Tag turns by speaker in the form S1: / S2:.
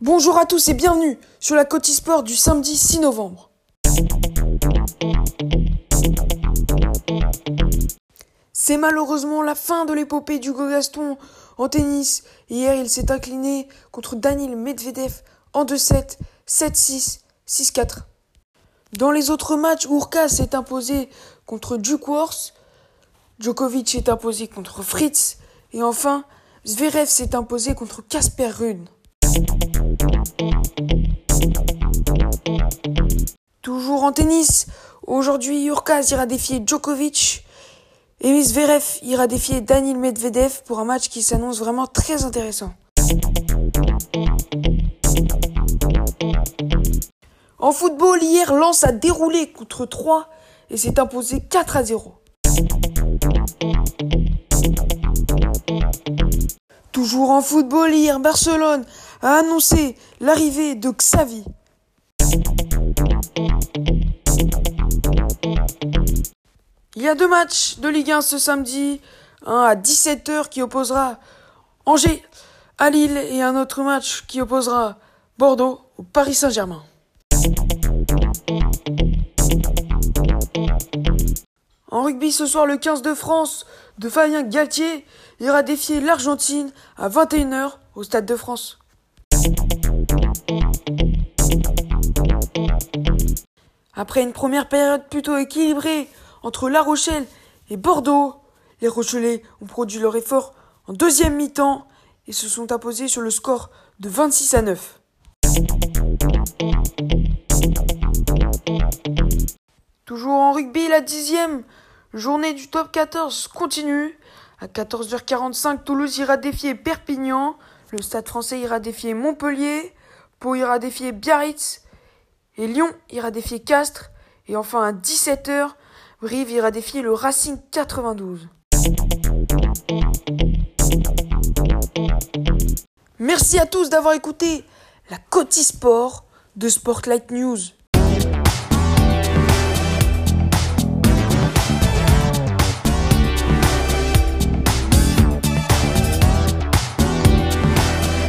S1: Bonjour à tous et bienvenue sur la Côte Sport du samedi 6 novembre. C'est malheureusement la fin de l'épopée d'Hugo Gaston en tennis. Hier, il s'est incliné contre Daniel Medvedev en 2-7, 7-6, 6-4. Dans les autres matchs, Urka s'est imposé contre Dukworth, Djokovic s'est imposé contre Fritz et enfin Zverev s'est imposé contre Casper Ruud. Toujours en tennis, aujourd'hui Urkaz ira défier Djokovic et Zverev ira défier Daniel Medvedev pour un match qui s'annonce vraiment très intéressant. En football, hier, Lens a déroulé contre 3 et s'est imposé 4 à 0. Toujours en football, hier, Barcelone a annoncé l'arrivée de Xavi. Il y a deux matchs de Ligue 1 ce samedi, un à 17h qui opposera Angers à Lille et un autre match qui opposera Bordeaux au Paris Saint-Germain. En rugby ce soir, le 15 de France de Fabien Galtier ira défier l'Argentine à 21h au Stade de France. Après une première période plutôt équilibrée entre La Rochelle et Bordeaux, les Rochelais ont produit leur effort en deuxième mi-temps et se sont imposés sur le score de 26 à 9. Toujours en rugby, la dixième journée du top 14 continue. À 14h45, Toulouse ira défier Perpignan. Le stade français ira défier Montpellier. Pau ira défier Biarritz. Et Lyon ira défier Castres. Et enfin à 17h, Brive ira défier le Racing 92. Merci à tous d'avoir écouté la Coty Sport de Sportlight News.